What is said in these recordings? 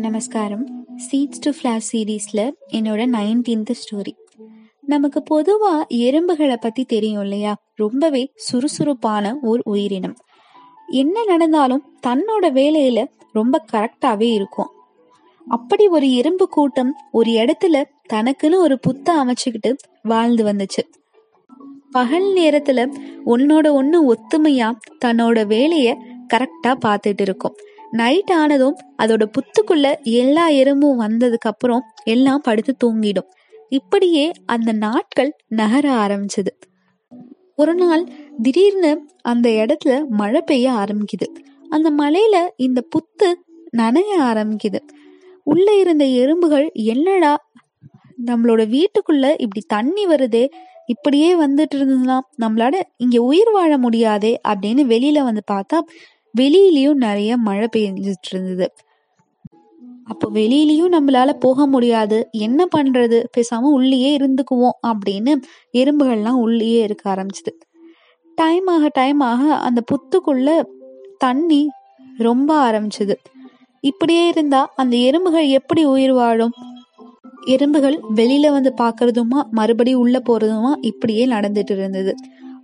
நமஸ்காரம். Seeds to flash சீரீஸில் என்னோட நைன்டீன்த் ஸ்டோரி நமக்கு பொதுவாக எறும்புகளை பற்றி தெரியும் இல்லையா? ரொம்பவே சுறுசுறுப்பான ஒரு உயிரினம். என்ன நடந்தாலும் தன்னோட வேலையில் ரொம்ப கரெக்டாகவே இருக்கும். அப்படி ஒரு எறும்பு கூட்டம் ஒரு இடத்துல தனக்குன்னு ஒரு புத்த அமைச்சுக்கிட்டு வாழ்ந்து வந்துச்சு. பகல் நேரத்துல ஒன்னோட ஒன்று ஒத்துமையா தன்னோட வேலைய கரெக்டா பார்த்துட்டு இருக்கும். நைட் ஆனதும் அதோட புத்துக்குள்ள எல்லா எறும்பும் வந்ததுக்கு அப்புறம் எல்லாம் படுத்து தூங்கிடும். இப்படியே அந்த நாட்கள் நகர ஆரம்பிச்சது. ஒரு நாள் திடீர்னு அந்த இடத்துல மழை பெய்ய ஆரம்பிக்குது. அந்த மலையில இந்த புத்து நனைய ஆரம்பிக்குது. உள்ள இருந்த எறும்புகள் என்னடா நம்மளோட வீட்டுக்குள்ள இப்படி தண்ணி வருதே இப்படியே வந்துட்டு இருந்ததுன்னா நம்மளால இங்க உயிர் வாழ முடியாதே அப்படின்னு வெளியில வந்து பார்த்தா வெளியிலயும் நிறைய மழை பெஞ்சிட்டு இருந்தது அப்போ வெளியிலயும் நம்மளால போக முடியாது. என்ன பண்றது? பேசாம உள்ளேயே இருந்துக்குவோம் அப்படின்னு எறும்புகள்லாம் உள்ளேயே இருக்க ஆரம்பிச்சது. டைம் ஆக டைம் ஆக அந்த புத்துக்குள்ள தண்ணி ரொம்ப ஆரம்பிச்சது. இப்படியே இருந்தா அந்த எறும்புகள் எப்படி உயிர் வாழும்? எறும்புகள் வெளியில வந்து பாக்குறதுமா மறுபடியும் உள்ள போறதுமா இப்படியே நடந்துட்டு இருந்தது.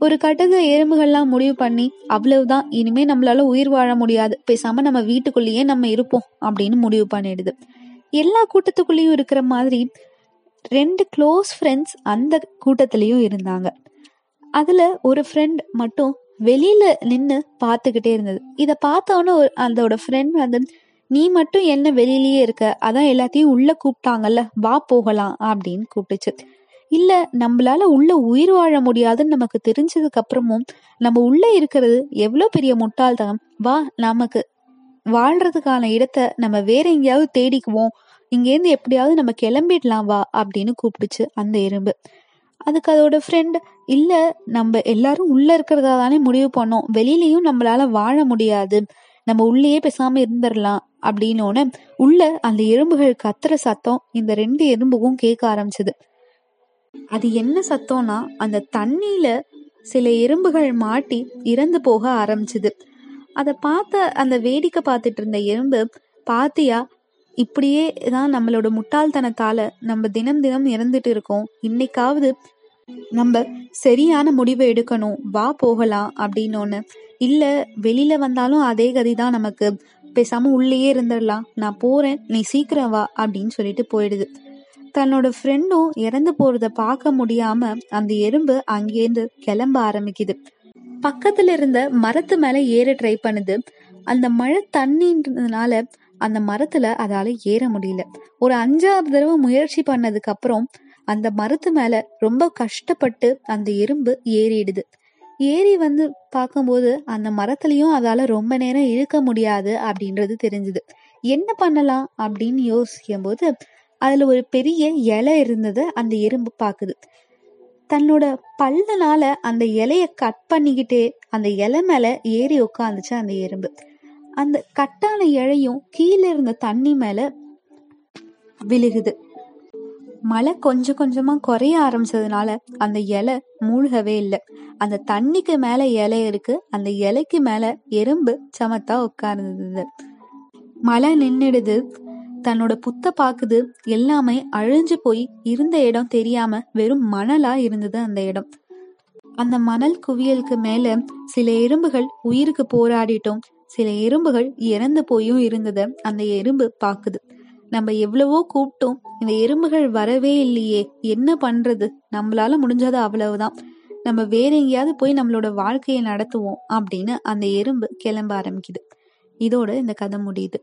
ஒரு கட்டத்துல எறும்புகள்லாம் முடிவு பண்ணி அவ்வளவுதான் இனிமே நம்மளால உயிர் வாழ முடியாது. பேசாம நம்ம வீட்டுக்குள்ளேயே நம்ம இருப்போம் அப்படின்னு முடிவு பண்ணிடுது. எல்லா கூட்டத்துக்குள்ளேயும் இருக்கிற மாதிரி ரெண்டு க்ளோஸ் ஃப்ரெண்ட்ஸ் அந்த கூட்டத்திலயும் இருந்தாங்க. அதுல ஒரு ஃப்ரெண்ட் மட்டும் வெளியில நின்னு பார்த்துக்கிட்டே இருந்தது. இதை பார்த்தவொன்னே அதோட ஃப்ரெண்ட் வந்து நீ மட்டும் என்ன வெளியிலயே இருக்க? அதான் எல்லாத்தையும் உள்ள கூப்பிட்டாங்கல்ல வா போகலாம் அப்படின்னு கூப்பிட்டுச்சு. இல்ல நம்மளால உள்ள உயிர் வாழ முடியாதுன்னு நமக்கு தெரிஞ்சதுக்கு அப்புறமும் நம்ம உள்ள இருக்கிறது எவ்வளவு பெரிய முட்டாள்தனம். வா நமக்கு வாழ்றதுக்கான இடத்த நம்ம வேற எங்கேயாவது தேடிக்குவோம். இங்கேருந்து எப்படியாவது நம்ம கிளம்பிடலாம் வா அப்படின்னு கூப்பிட்டுச்சு அந்த எறும்பு. அதுக்கு அதோட ஃப்ரெண்ட் இல்ல நம்ம எல்லாரும் உள்ள இருக்கிறதா தானே முடிவு பண்ணோம். வெளியிலயும் நம்மளால வாழ முடியாது. நம்ம உள்ளேயே பேசாம இருந்துடலாம். அப்படின்னோட உள்ள அந்த எறும்புகள் கத்துற சத்தம் இந்த ரெண்டு எறும்புக்கும் கேட்க ஆரம்பிச்சது. அது என்ன சத்தம்னா அந்த தண்ணியில சில எறும்புகள் மாட்டி இறந்து போக ஆரம்பிச்சுது. அதை பார்த்த அந்த வேடிக்கை பார்த்துட்டு இருந்த எறும்பு பாத்தியா இப்படியே தான் நம்மளோட முட்டாள்தனத்தால நம்ம தினம் தினம் இறந்துட்டு இருக்கோம். இன்னைக்காவது நம்ம சரியான முடிவை எடுக்கணும். வா போகலாம் அப்படின்னு இல்ல வெளியில வந்தாலும் அதே கதி தான் நமக்கு. பேசாம உள்ளேயே இருந்துடலாம். நான் போறேன். நீ சீக்கிரம் வா அப்படின்னு சொல்லிட்டு போயிடுது. தன்னோட ஃப்ரெண்டும் இறந்து போறத பார்க்க முடியாம அந்த எறும்பு அங்கேருந்து கிளம்ப ஆரம்பிக்குது. பக்கத்துல இருந்த மரத்து மேல ஏற ட்ரை பண்ணுது. அந்த மழை தண்ணின்றதுனால அந்த மரத்துல அதால ஏற முடியல. ஒரு அஞ்சாவது தடவை முயற்சி பண்ணதுக்கு அப்புறம் அந்த மரத்து மேல ரொம்ப கஷ்டப்பட்டு அந்த எறும்பு ஏறிடுது. ஏறி வந்து பார்க்கும்போது அந்த மரத்துலயும் அதால ரொம்ப நேரம் இருக்க முடியாது அப்படின்றது தெரிஞ்சுது. என்ன பண்ணலாம் அப்படின்னு யோசிக்கும் போது அதுல ஒரு பெரிய இலை இருந்தது அந்த எறும்பு பாக்குது தன்னோட பல்லனால அந்த இலைய கட் பண்ணிக்கிட்டே அந்த இலை மேல ஏறி உட்காந்துச்சு அந்த எறும்பு. அந்த கட்டான இழையும் கீழே இருந்த தண்ணி மேல விழுகுது. மழை கொஞ்சம் கொஞ்சமா குறைய ஆரம்பிச்சதுனால அந்த இலை மூழ்கவே இல்லை. அந்த தண்ணிக்கு மேல இலை இருக்கு அந்த இலைக்கு மேல எறும்பு சமத்தா உட்கார்ந்தது. மழை நின்னுடுது. தன்னோட புத்த பாக்குது எல்லாமே அழிஞ்சு போய் இருந்த இடம் தெரியாம வெறும் மணலா இருந்தது அந்த இடம். அந்த மணல் குவியலுக்கு மேல சில எறும்புகள் உயிருக்கு போராடிட்டும் சில எறும்புகள் இறந்து போயும் இருந்தத அந்த எறும்பு பாக்குது. நம்ம எவ்வளவோ கூப்பிட்டோம் இந்த எறும்புகள் வரவே இல்லையே என்ன பண்றது? நம்மளால முடிஞ்சது அவ்வளவுதான். நம்ம வேற எங்கேயாவது போய் நம்மளோட வாழ்க்கையை நடத்துவோம் அப்படின்னு அந்த எறும்பு கிளம்ப ஆரம்பிக்குது. இதோட இந்த கதை முடியுது.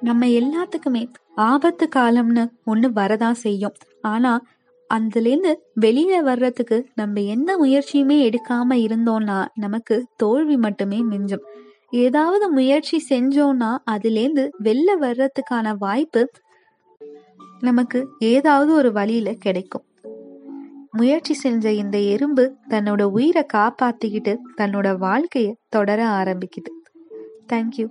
நம்ம எல்லாத்துக்குமே ஆபத்து காலம்னு ஒண்ணு வரதான் செய்யும். ஆனா அதுலேருந்து வெளியில வர்றதுக்கு நம்ம எந்த முயற்சியுமே எடுக்காம இருந்தோம்னா நமக்கு தோல்வி மட்டுமே மிஞ்சும். ஏதாவது முயற்சி செஞ்சோம்னா அதுலேருந்து வெளில வர்றதுக்கான வாய்ப்பு நமக்கு ஏதாவது ஒரு வழியில கிடைக்கும். முயற்சி செஞ்ச இந்த எறும்பு தன்னோட உயிரை காப்பாத்திக்கிட்டு தன்னோட வாழ்க்கைய தொடர ஆரம்பிக்குது. தேங்க்யூ